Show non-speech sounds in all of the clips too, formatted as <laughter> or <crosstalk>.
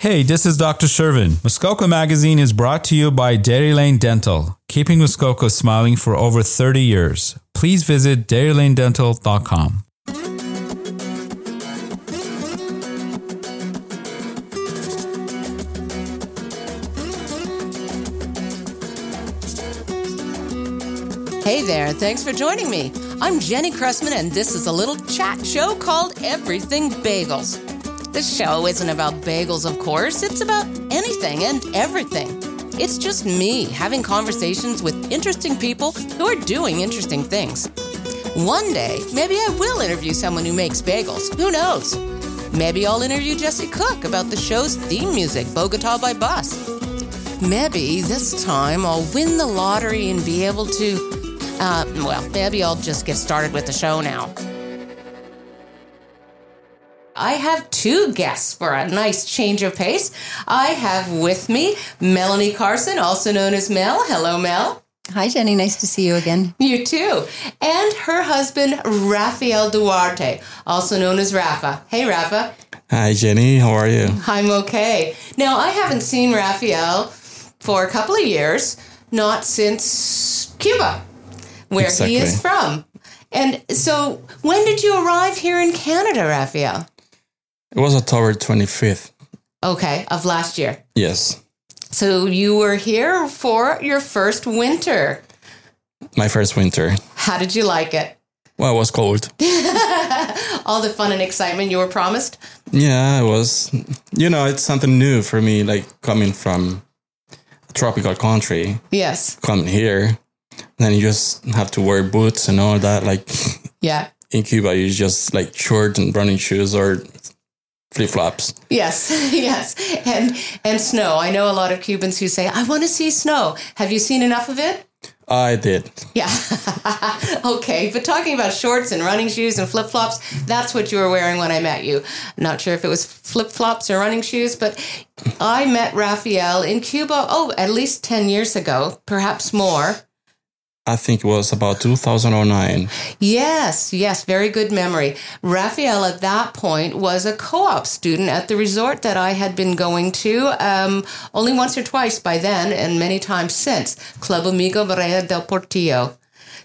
Hey, this is Dr. Shervin. Muskoka Magazine is brought to you by Dairy Lane Dental, keeping Muskoka smiling for over 30 years. Please visit dairylanedental.com. Hey there, thanks for joining me. I'm Jenny Cressman, and this is a little chat show called Everything Bagels. This show isn't about bagels, of course, it's about anything and everything. It's just me having conversations with interesting people who are doing interesting things. One day, maybe I will interview someone who makes bagels. Who knows? Maybe I'll interview Jesse Cook about the show's theme music, Bogota by Bus. Maybe this time I'll win the lottery and be able to uh, well, maybe I'll just get started with the show now. I have two guests for a nice change of pace. I have with me Melanie Carson, also known as Mel. Hello, Mel. Hi, Jenny. Nice to see you again. You too. And her husband, Rafael Duarte, also known as Rafa. Hey, Rafa. Hi, Jenny. How are you? I'm okay. Now, I haven't seen Rafael for a couple of years, not since Cuba where exactly. he is from. And so, when did you arrive here in Canada, Rafael? It was October 25th. Okay, of last year. Yes. So, you were here for your first winter. My first winter. How did you like it? Well, it was cold. <laughs> All the fun and excitement you were promised? Yeah, it was. You know, it's something new for me, like coming from a tropical country. Yes. Coming here then you just have to wear boots and all that. Like, yeah. <laughs> In Cuba, you just like short and running shoes or flip flops. Yes, <laughs> yes, and and snow. I know a lot of Cubans who say, "I want to see snow." Have you seen enough of it? I did. Yeah. <laughs> okay, but talking about shorts and running shoes and flip flops, that's what you were wearing when I met you. Not sure if it was flip flops or running shoes, but I met Rafael in Cuba. Oh, at least ten years ago, perhaps more. I think it was about 2009. Yes, yes, very good memory. Rafael at that point was a co op student at the resort that I had been going to um, only once or twice by then and many times since Club Amigo Marea del Portillo.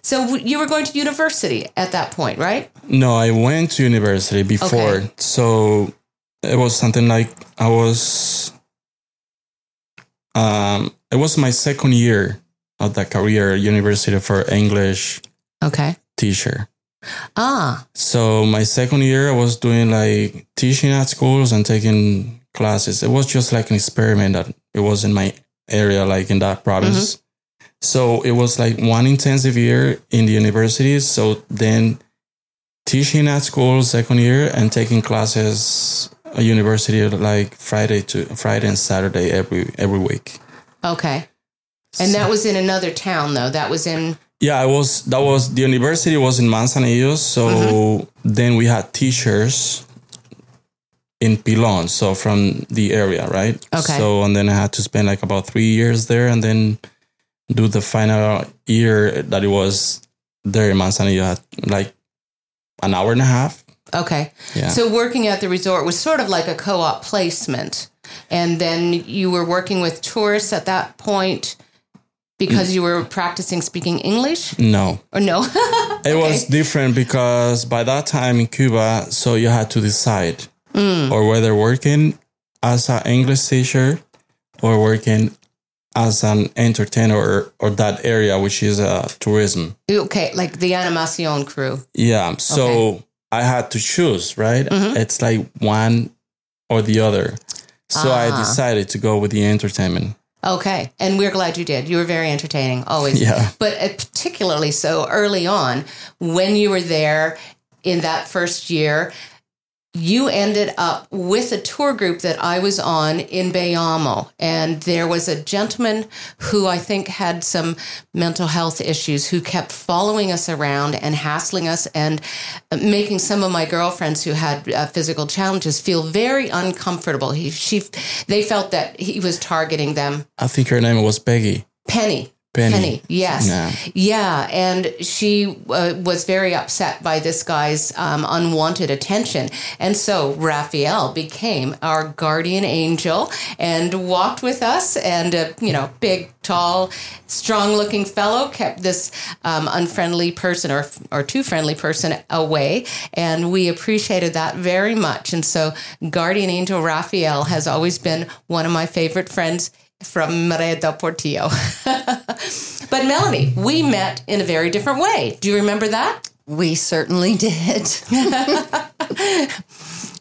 So you were going to university at that point, right? No, I went to university before. Okay. So it was something like I was, um, it was my second year of the career university for English okay teacher. Ah. So my second year I was doing like teaching at schools and taking classes. It was just like an experiment that it was in my area, like in that province. Mm-hmm. So it was like one intensive year in the university. So then teaching at school second year and taking classes at university like Friday to Friday and Saturday every every week. Okay. And that was in another town, though. That was in. Yeah, I was. That was the university was in Manzanillo. So mm-hmm. then we had teachers in Pilon, so from the area, right? Okay. So and then I had to spend like about three years there, and then do the final year that it was there in Manzanillo, had like an hour and a half. Okay. Yeah. So working at the resort was sort of like a co-op placement, and then you were working with tourists at that point because you were practicing speaking English? No. Or no? <laughs> okay. It was different because by that time in Cuba, so you had to decide mm. or whether working as an English teacher or working as an entertainer or, or that area, which is uh, tourism. Okay, like the Animacion crew. Yeah. So okay. I had to choose, right? Mm-hmm. It's like one or the other. So I ah. decided to go with the entertainment. Okay. And we're glad you did. You were very entertaining, always. Yeah. But uh, particularly so early on, when you were there in that first year, you ended up with a tour group that I was on in Bayamo. And there was a gentleman who I think had some mental health issues who kept following us around and hassling us and making some of my girlfriends who had uh, physical challenges feel very uncomfortable. He, she, they felt that he was targeting them. I think her name was Peggy. Penny. Penny. Penny, yes. Yeah. Yeah. And she uh, was very upset by this guy's um, unwanted attention. And so Rafael became our guardian angel and walked with us. And, a, you know, big, tall, strong looking fellow kept this um, unfriendly person or, or too friendly person away. And we appreciated that very much. And so guardian angel Rafael has always been one of my favorite friends from Marea del Portillo. <laughs> but Melanie, we met in a very different way. Do you remember that? We certainly did. <laughs>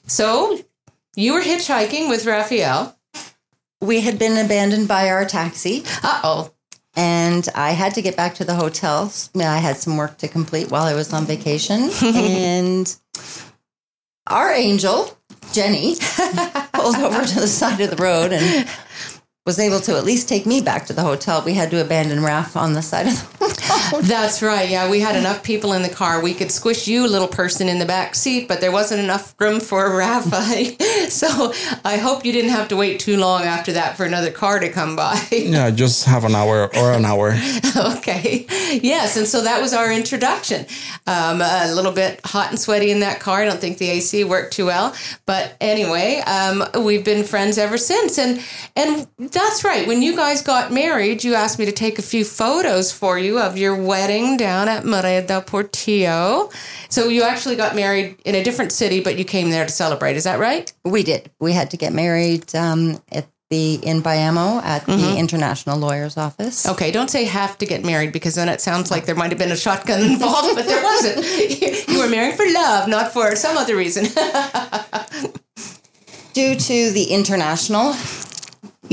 So you were hitchhiking with Rafael. we had been abandoned by our taxi, Uh oh. and I had to get back to the hotel. I had some work to complete while I was on vacation, <laughs> and our angel, Jenny, pulled over to the side of the road and was able to at least take me back to the hotel. We had to abandon Raph on the side of the <laughs> road. That's right. Yeah, we had enough people in the car. We could squish you, little person, in the back seat, but there wasn't enough room for Rafa. <laughs> so I hope you didn't have to wait too long after that for another car to come by. <laughs> Yeah, just half an hour or an hour. okay. Yes. And so that was our introduction. Um, a little bit hot and sweaty in that car. I don't think the AC worked too well. But anyway, um, we've been friends ever since. And, and that's right. When you guys got married, you asked me to take a few photos for you of your wedding down at Marea del Portillo. So you actually got married in a different city, but you came there to celebrate. Is that right? We did. We had to get married um, at the in Bayamo at the International Lawyer's Office. Okay, don't say have to get married because then it sounds like there might have been a shotgun <laughs> involved, but there wasn't. <laughs> You were married for love, not for some other reason. <laughs> Due to the international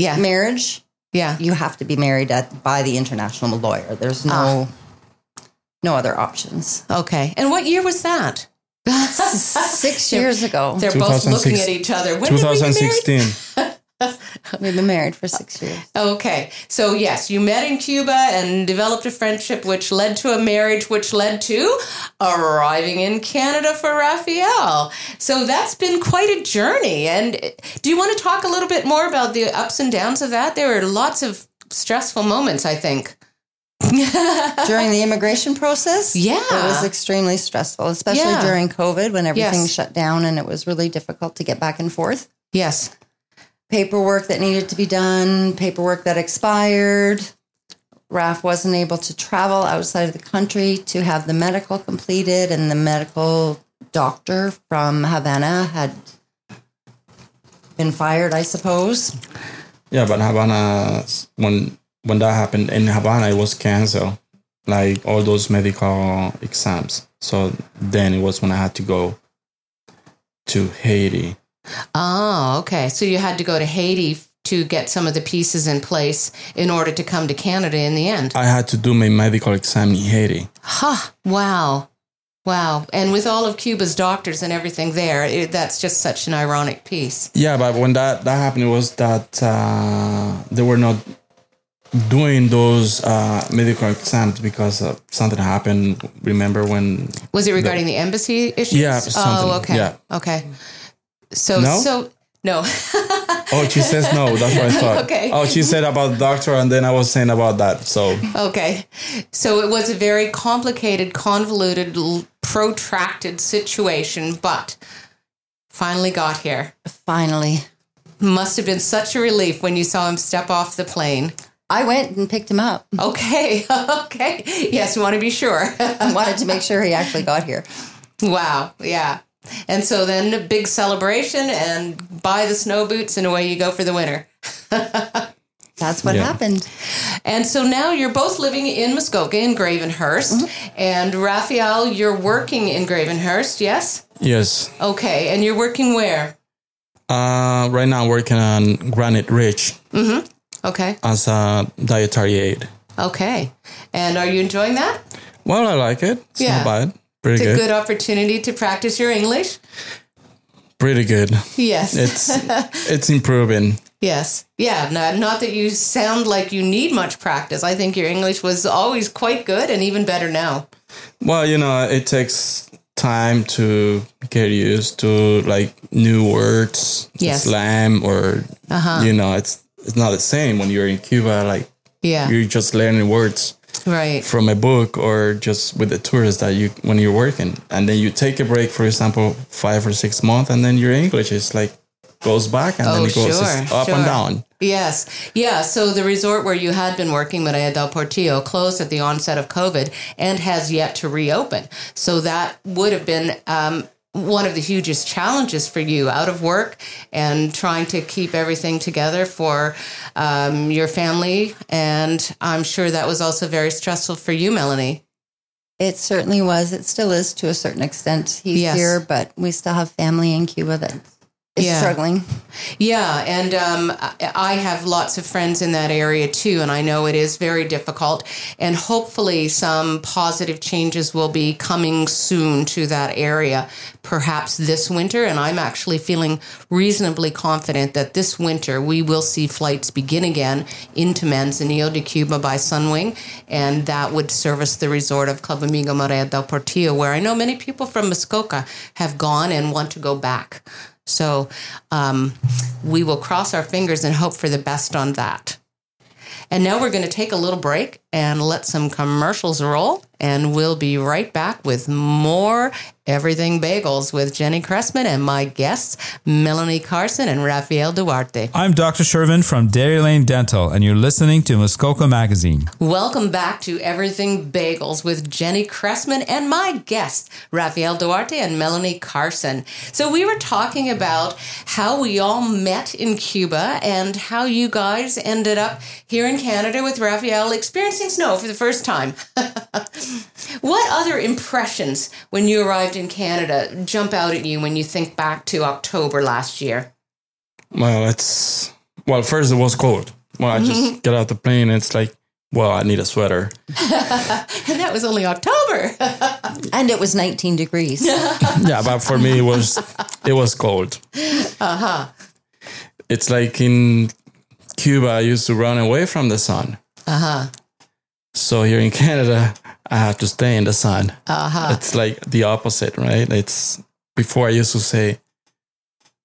yeah, marriage, yeah. you have to be married at by the international lawyer. There's no ah. no other options. Okay. And what year was that? <laughs> Six years ago, They're both looking at each other. When did we get married? 2016. <laughs> <laughs> we've been married for six uh, years. Okay. So, yes, you met in Cuba and developed a friendship, which led to a marriage, which led to arriving in Canada for Rafael. So, that's been quite a journey. And do you want to talk a little bit more about the ups and downs of that? There were lots of stressful moments, I think. <laughs> During the immigration process, Yeah. it was extremely stressful, especially Yeah. during COVID when everything Yes. shut down and it was really difficult to get back and forth. Yes. Paperwork that needed to be done, paperwork that expired. Raf wasn't able to travel outside of the country to have the medical completed, and the medical doctor from Havana had been fired, I suppose. Yeah, but Havana, when when that happened in Havana, it was canceled, like all those medical exams. So then it was when I had to go to Haiti. Oh, okay. So you had to go to Haiti to get some of the pieces in place in order to come to Canada in the end. I had to do my medical exam in Haiti. Ha! Wow. Wow. And with all of Cuba's doctors and everything there, it, that's just such an ironic piece. Yeah, but when that that happened, it was that uh, they were not doing those uh, medical exams because uh, something happened. Remember when? Was it regarding the, embassy issues? Yeah, something, Oh, okay. yeah. Okay. So, No? so, no. <laughs> Oh, she says no. That's what I thought. Okay. Oh, she said about the doctor, and then I was saying about that. So Okay. So it was a very complicated, convoluted, protracted situation, but finally got here. Finally, Must have been such a relief when you saw him step off the plane. I went and picked him up. Okay. <laughs> Okay. Yes, you want to be sure. I wanted to make sure he actually got here. <laughs> wow. Yeah. And so then a big celebration and buy the snow boots and away you go for the winter. <laughs> That's what Yeah. happened. And so now you're both living in Muskoka in Gravenhurst. And Rafael, you're working in Gravenhurst, yes? yes, Okay. And you're working where? uh, right now I'm working on Granite Ridge Mhm. Okay. as a dietary aid. Okay. And are you enjoying that? Well, I like it. It's Yeah. not bad. Pretty It's a good. good opportunity to practice your English. Pretty good. Yes. It's <laughs> it's improving. yes. Yeah. Not, not that you sound like you need much practice. I think your English was always quite good and even better now. Well, you know, it takes time to get used to like new words, Yes. slang, or uh-huh. you know, it's it's not the same when you're in Cuba. Like Yeah. You're just learning words Right. from a book or just with the tourists that you when you're working, and then you take a break, for example, five or six months, and then your English is like goes back and then Oh, it goes sure, up sure. and down. Yes. Yeah. So the resort where you had been working, Marea del Portillo, closed at the onset of COVID and has yet to reopen. So that would have been um, one of the hugest challenges for you out of work and trying to keep everything together for um, your family. And I'm sure that was also very stressful for you, Melanie. It certainly was. It still is to a certain extent. He's Yes. here, but we still have family in Cuba that is Yeah. struggling. Yeah, and um, I have lots of friends in that area too, and I know it is very difficult. And hopefully, some positive changes will be coming soon to that area, perhaps this winter. And I'm actually feeling reasonably confident that this winter we will see flights begin again into Manzanillo de Cuba by Sunwing, and that would service the resort of Club Amigo Marea del Portillo, where I know many people from Muskoka have gone and want to go back. So um, we will cross our fingers and hope for the best on that. And now we're going to take a little break and let some commercials roll. And we'll be right back with more Everything Bagels with Jenny Cressman and my guests, Melanie Carson and Rafael Duarte. I'm Dr. Shervin from Dairy Lane Dental, and you're listening to Muskoka Magazine. Welcome back to Everything Bagels with Jenny Cressman and my guests, Rafael Duarte and Melanie Carson. So, we were talking about how we all met in Cuba and how you guys ended up here in Canada with Rafael experiencing snow for the first time. <laughs> what other impressions when you arrived in Canada jump out at you when you think back to October last year? Well, it's well. First, it was cold. Well, I just get out the plane. And it's like, well, I need a sweater. <laughs> And that was only October. <laughs> And it was 19 degrees. yeah, but for me, it was it was cold. Uh huh. It's like in Cuba, I used to run away from the sun. Uh huh. So here in Canada, I have to stay in the sun. Uh huh. It's like the opposite, right? It's before I used to say.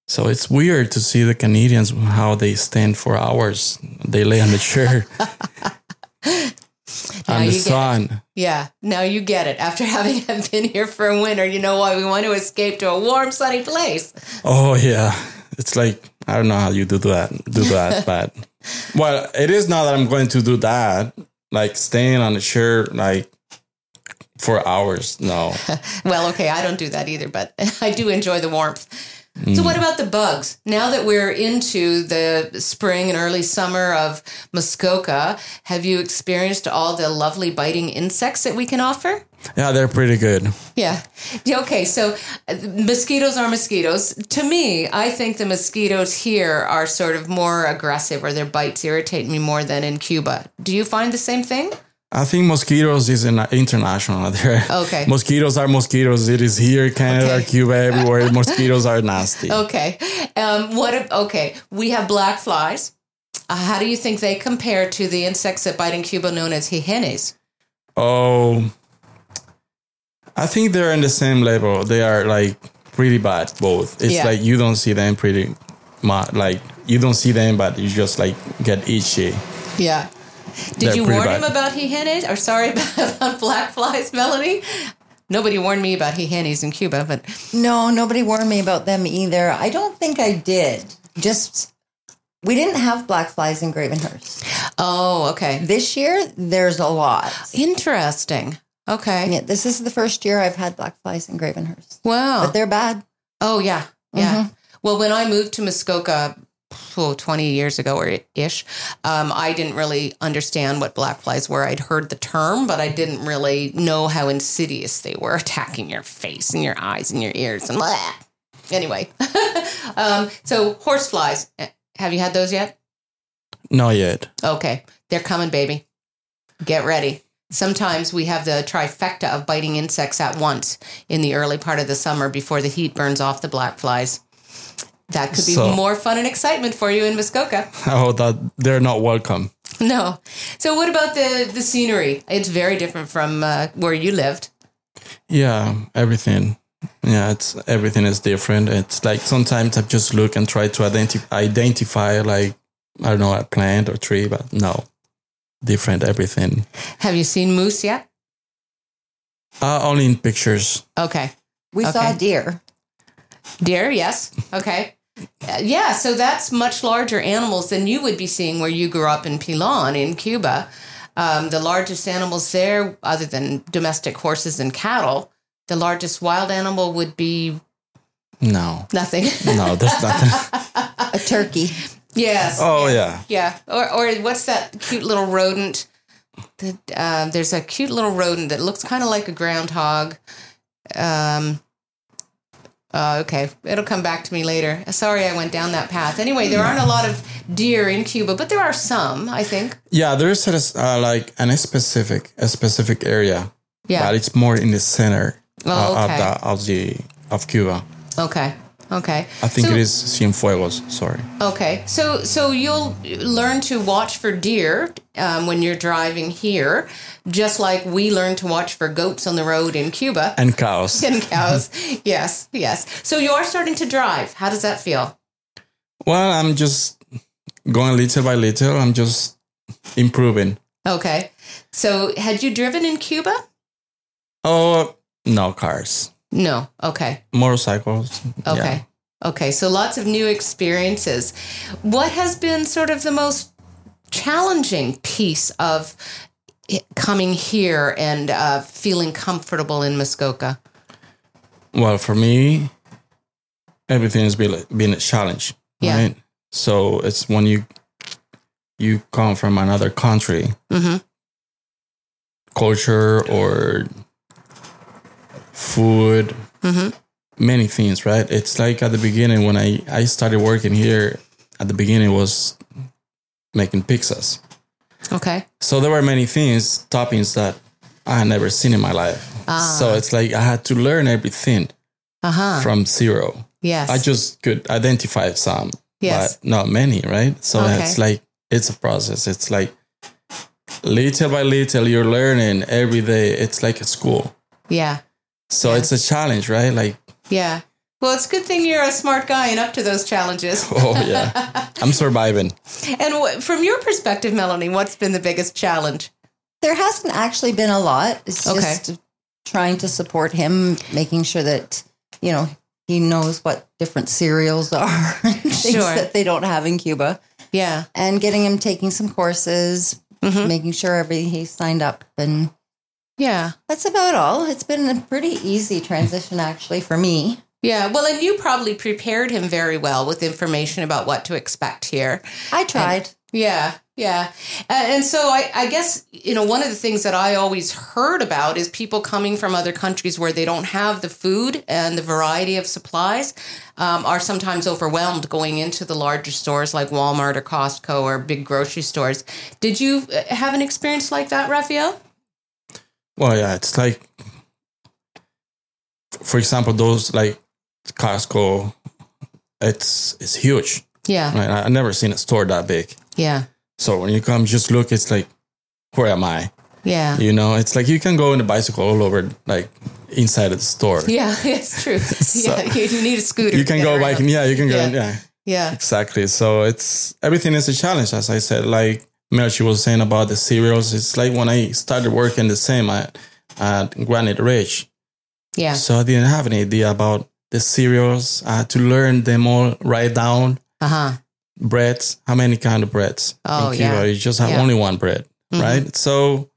So it's weird to see the Canadians how they stand for hours. They lay on the chair <laughs> <laughs> Now on the get it. sun. Yeah, now you get it. After <laughs> having been here for a winter, you know why we want to escape to a warm, sunny place. Oh yeah, it's like I don't know how you do that. Do that, but well, it is not that I'm going to do that. Like staying on the chair like for hours. No, <laughs> Well, okay, I don't do that either, but <laughs> I do enjoy the warmth. So, what about the bugs? Now that we're into the spring and early summer of Muskoka, have you experienced all the lovely biting insects that we can offer? yeah, they're pretty good. Yeah. Yeah, Okay. So uh, mosquitoes are mosquitoes. To me, I think the mosquitoes here are sort of more aggressive or their bites irritate me more than in Cuba. Do you find the same thing? I think mosquitoes is an international. <laughs> Okay. mosquitoes are mosquitoes. It is here, Canada, Okay. Cuba, everywhere. <laughs> mosquitoes are nasty. Okay. Um, what? If, okay. We have black flies. Uh, how do you think they compare to the insects that bite in Cuba known as jejenes? Oh, I think they're in the same level. They are like pretty bad both. It's Yeah. like you don't see them pretty much. Like you don't see them, but you just like get itchy. Yeah. Did They're you warn bad. him about jejenes? Or sorry <laughs> about black flies, Melanie? Nobody warned me about jejenes in Cuba, but No, nobody warned me about them either. I don't think I did. Just, we didn't have black flies in Gravenhurst. oh, okay. This year, there's a lot. Interesting. Okay. Yeah, this is the first year I've had black flies in Gravenhurst, Wow. but they're bad. oh, yeah. Yeah. Mm-hmm. Well, when I moved to Muskoka, oh, 20 years ago or ish, um, I didn't really understand what black flies were. I'd heard the term, but I didn't really know how insidious they were, <laughs> attacking your face and your eyes and your ears and blah. Anyway, <laughs> um, so horse flies. Have you had those yet? Not yet. Okay, they're coming, baby. Get ready. Sometimes we have the trifecta of biting insects at once in the early part of the summer before the heat burns off the black flies. That could be So- more fun and excitement for you in Muskoka. <laughs> Oh, that they're not welcome. No. So, what about the the scenery? It's very different from uh, where you lived. Yeah, everything. Yeah, it's everything is different. It's like sometimes I just look and try to identify identify like I don't know a plant or tree, but no, different everything. Have you seen moose yet? Uh, only in pictures. Okay. We saw Okay. a deer. Deer, yes. Okay. Uh, yeah, so that's much larger animals than you would be seeing where you grew up in Pilon in Cuba. Um, the largest animals there, other than domestic horses and cattle, the largest wild animal would be No, nothing. no, there's nothing. <laughs> A turkey. yes. Oh yeah, Yeah. Or, or what's that cute little rodent? That uh, there's a cute little rodent that looks kind of like a groundhog. Um. Uh, okay, it'll come back to me later. Sorry, I went down that path. Anyway, there aren't a lot of deer in Cuba, but there are some. I think. yeah. There's a, uh, like an specific a specific area, Yeah. but it's more in the center Oh, uh, okay. of the of the of Cuba. Okay. Okay. I think So- it is Cienfuegos. Sorry. Okay, so so you'll learn to watch for deer um, when you're driving here, just like we learn to watch for goats on the road in Cuba. And cows. <laughs> and cows. <laughs> yes, yes. So you are starting to drive. How does that feel? Well, I'm just going little by little. I'm just improving. Okay. So had you driven in Cuba? Oh no, cars, No. Okay. motorcycles. Okay. Yeah. Okay. So lots of new experiences. What has been sort of the most challenging piece of coming here and uh, feeling comfortable in Muskoka? Well, for me, everything has been been a challenge. Yeah. Right. So it's when you you come from another country, Mhm. culture or food, Mhm. many things. Right. It's like at the beginning when I I started working here. At the beginning was making pizzas. Okay. So there were many things, toppings that I had never seen in my life. Ah. So it's like I had to learn everything Uh huh. from zero. Yes. I just could identify some, Yes. but not many, right? So Okay. it's like it's a process. It's like little by little you're learning every day. It's like a school. yeah. So Yeah. it's a challenge, right? Like, Yeah. Well, it's a good thing you're a smart guy and up to those challenges. <laughs> oh yeah, <laughs> I'm surviving. And w- from your perspective, Melanie, what's been the biggest challenge? There hasn't actually been a lot. It's Okay. just trying to support him, making sure that, you know, he knows what different cereals are, <laughs> things Sure. that they don't have in Cuba, Yeah. and getting him taking some courses, Mhm. making sure every he's signed up. And Yeah. that's about all. It's been a pretty easy transition, actually, for me. Yeah. Well, and you probably prepared him very well with information about what to expect here. I tried. Yeah, yeah. Uh, and so I, I guess, you know, one of the things that I always heard about is people coming from other countries where they don't have the food and the variety of supplies um, are sometimes overwhelmed going into the larger stores like Walmart or Costco or big grocery stores. Did you uh, have an experience like that, Rafael? Well, yeah, it's like, for example, those like Costco, it's it's huge. Yeah, Right? I, I never seen a store that big. yeah, So when you come, just look. It's like, where am I? yeah. You know, it's like you can go in a bicycle all over, like inside of the store. <laughs> Yeah, it's true. <laughs> yeah, you need a scooter. You can go around. biking. Yeah, you can go. Yeah. Yeah. Yeah, exactly. So it's everything is a challenge, as I said. Like Melchi was saying about the cereals. It's like when I started working the same at, at Granite Ridge. yeah, So I didn't have any idea about the cereals. I had to learn them all, write down uh huh. breads. How many kind of breads? Oh, in Cuba? yeah. You just have Yeah. only one bread, Mhm. right? So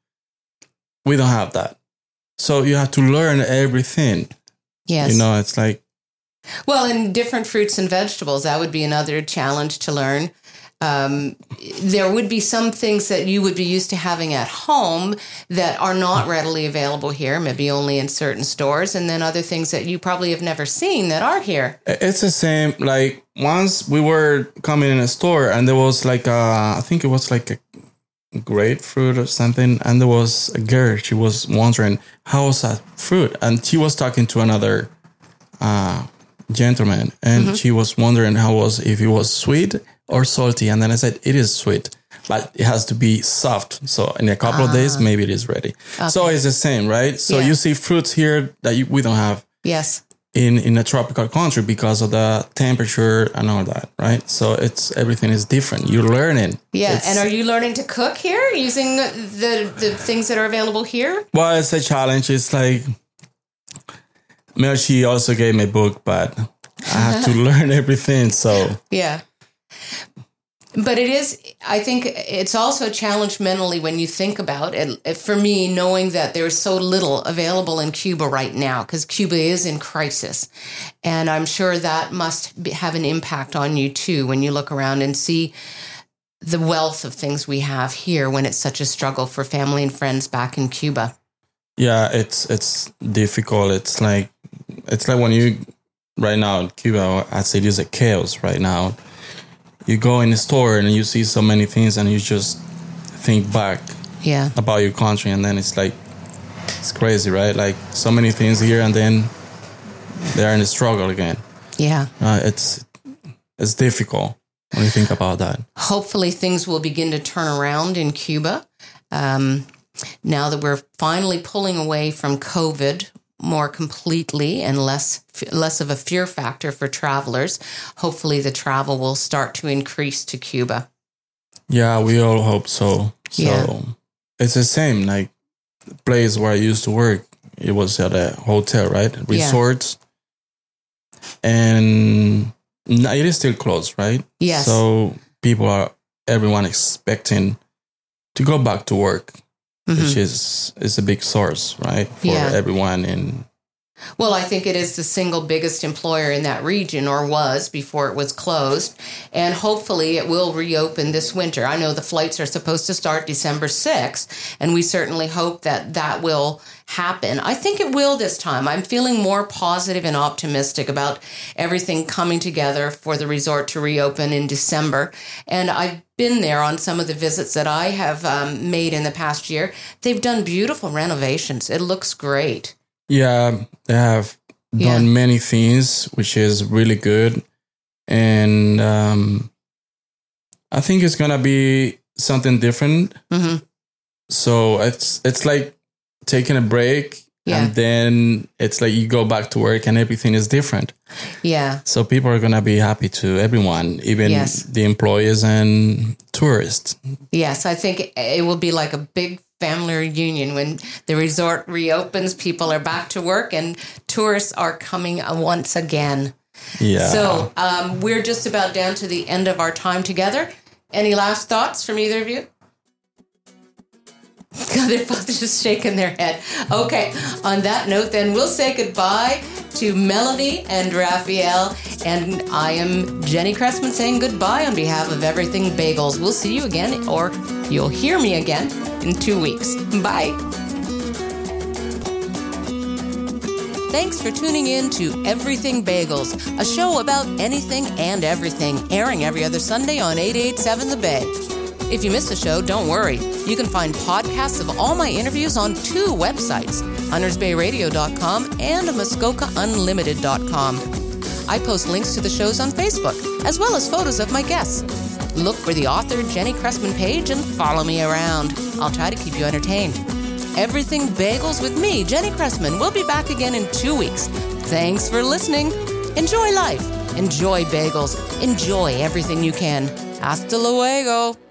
we don't have that. So you have to learn everything. Yes. You know, it's like Well, and different fruits and vegetables, that would be another challenge to learn. Um, there would be some things that you would be used to having at home that are not readily available here, maybe only in certain stores, and then other things that you probably have never seen that are here. It's the same. Like once we were coming in a store and there was like a, I think it was like a grapefruit or something, and there was a girl. She was wondering how was that fruit, and she was talking to another uh, gentleman, and she was wondering how was if it was sweet or salty, and then I said it is sweet. But it has to be soft. So in a couple of days, ah. maybe it is ready. So it's the same, right? So Yeah. you see fruits here that you, we don't have Yes. in in a tropical country because of the temperature and all that, right? So it's everything is different. You're learning. Yeah, It's- and are you learning to cook here using the the things that are available here? well, it's a challenge. It's like Melchi also gave me a book, but I have to <laughs> learn everything. So Yeah. But it is, I think it's also a challenge mentally when you think about it. Eh, for me, knowing that there's so little available in Cuba right now, because Cuba is in crisis. And I'm sure that must be, have an impact on you too when you look around and see the wealth of things we have here when it's such a struggle for family and friends back in Cuba. yeah, it's it's difficult. It's like it's like when you right now in Cuba, I say there's a chaos right now. You go in the store and you see so many things, and you just think back Yeah. about your country, and then it's like it's crazy, right? Like so many things here, and then they're in the struggle again. Yeah. Uh, it's it's difficult when you think about that. hopefully things will begin to turn around in Cuba. Um, now that we're finally pulling away from COVID more completely and less less of a fear factor for travelers, hopefully the travel will start to increase to Cuba. Yeah, we all hope so. So Yeah. it's the same. Like the place where I used to work, it was at a hotel, right? Resorts, and it is still closed, right? Yes. So people are everyone expecting to go back to work, Mhm. which is is a big source, right, for Yeah. everyone in Well, I think it is the single biggest employer in that region, or was before it was closed. And hopefully it will reopen this winter. I know the flights are supposed to start December 6th, and we certainly hope that that will happen. I think it will this time. I'm feeling more positive and optimistic about everything coming together for the resort to reopen in December. And I've been there on some of the visits that I have um, made in the past year. They've done beautiful renovations. It looks great. Yeah, they have done Yeah. many things, which is really good, and um, I think it's gonna be something different. hmm So it's it's like taking a break, Yeah. and then it's like you go back to work, and everything is different. Yeah. So people are gonna be happy to everyone, even Yes. the employees and tourists. Yes, I think it will be like a big family reunion when the resort reopens. People are back to work and tourists are coming once again. Yeah. So um, we're just about down to the end of our time together. Any last thoughts from either of you? <laughs> God, they're both just shaking their head. Okay, on that note, then we'll say goodbye to Melody and Rafael. And I am Jenny Cressman saying goodbye on behalf of Everything Bagels. We'll see you again, or you'll hear me again in two weeks. Bye. Thanks for tuning in to Everything Bagels, a show about anything and everything, airing every other Sunday on 887 The Bay. If you missed the show, don't worry. You can find podcasts of all my interviews on two websites, huntersbayradio.com and muskokaunlimited.com. I post links to the shows on Facebook, as well as photos of my guests. Look for the author Jenny Cressman page and follow me around. I'll try to keep you entertained. Everything Bagels with me, Jenny Cressman. We'll be back again in two weeks. Thanks for listening. Enjoy life. Enjoy bagels. Enjoy everything you can. Hasta luego.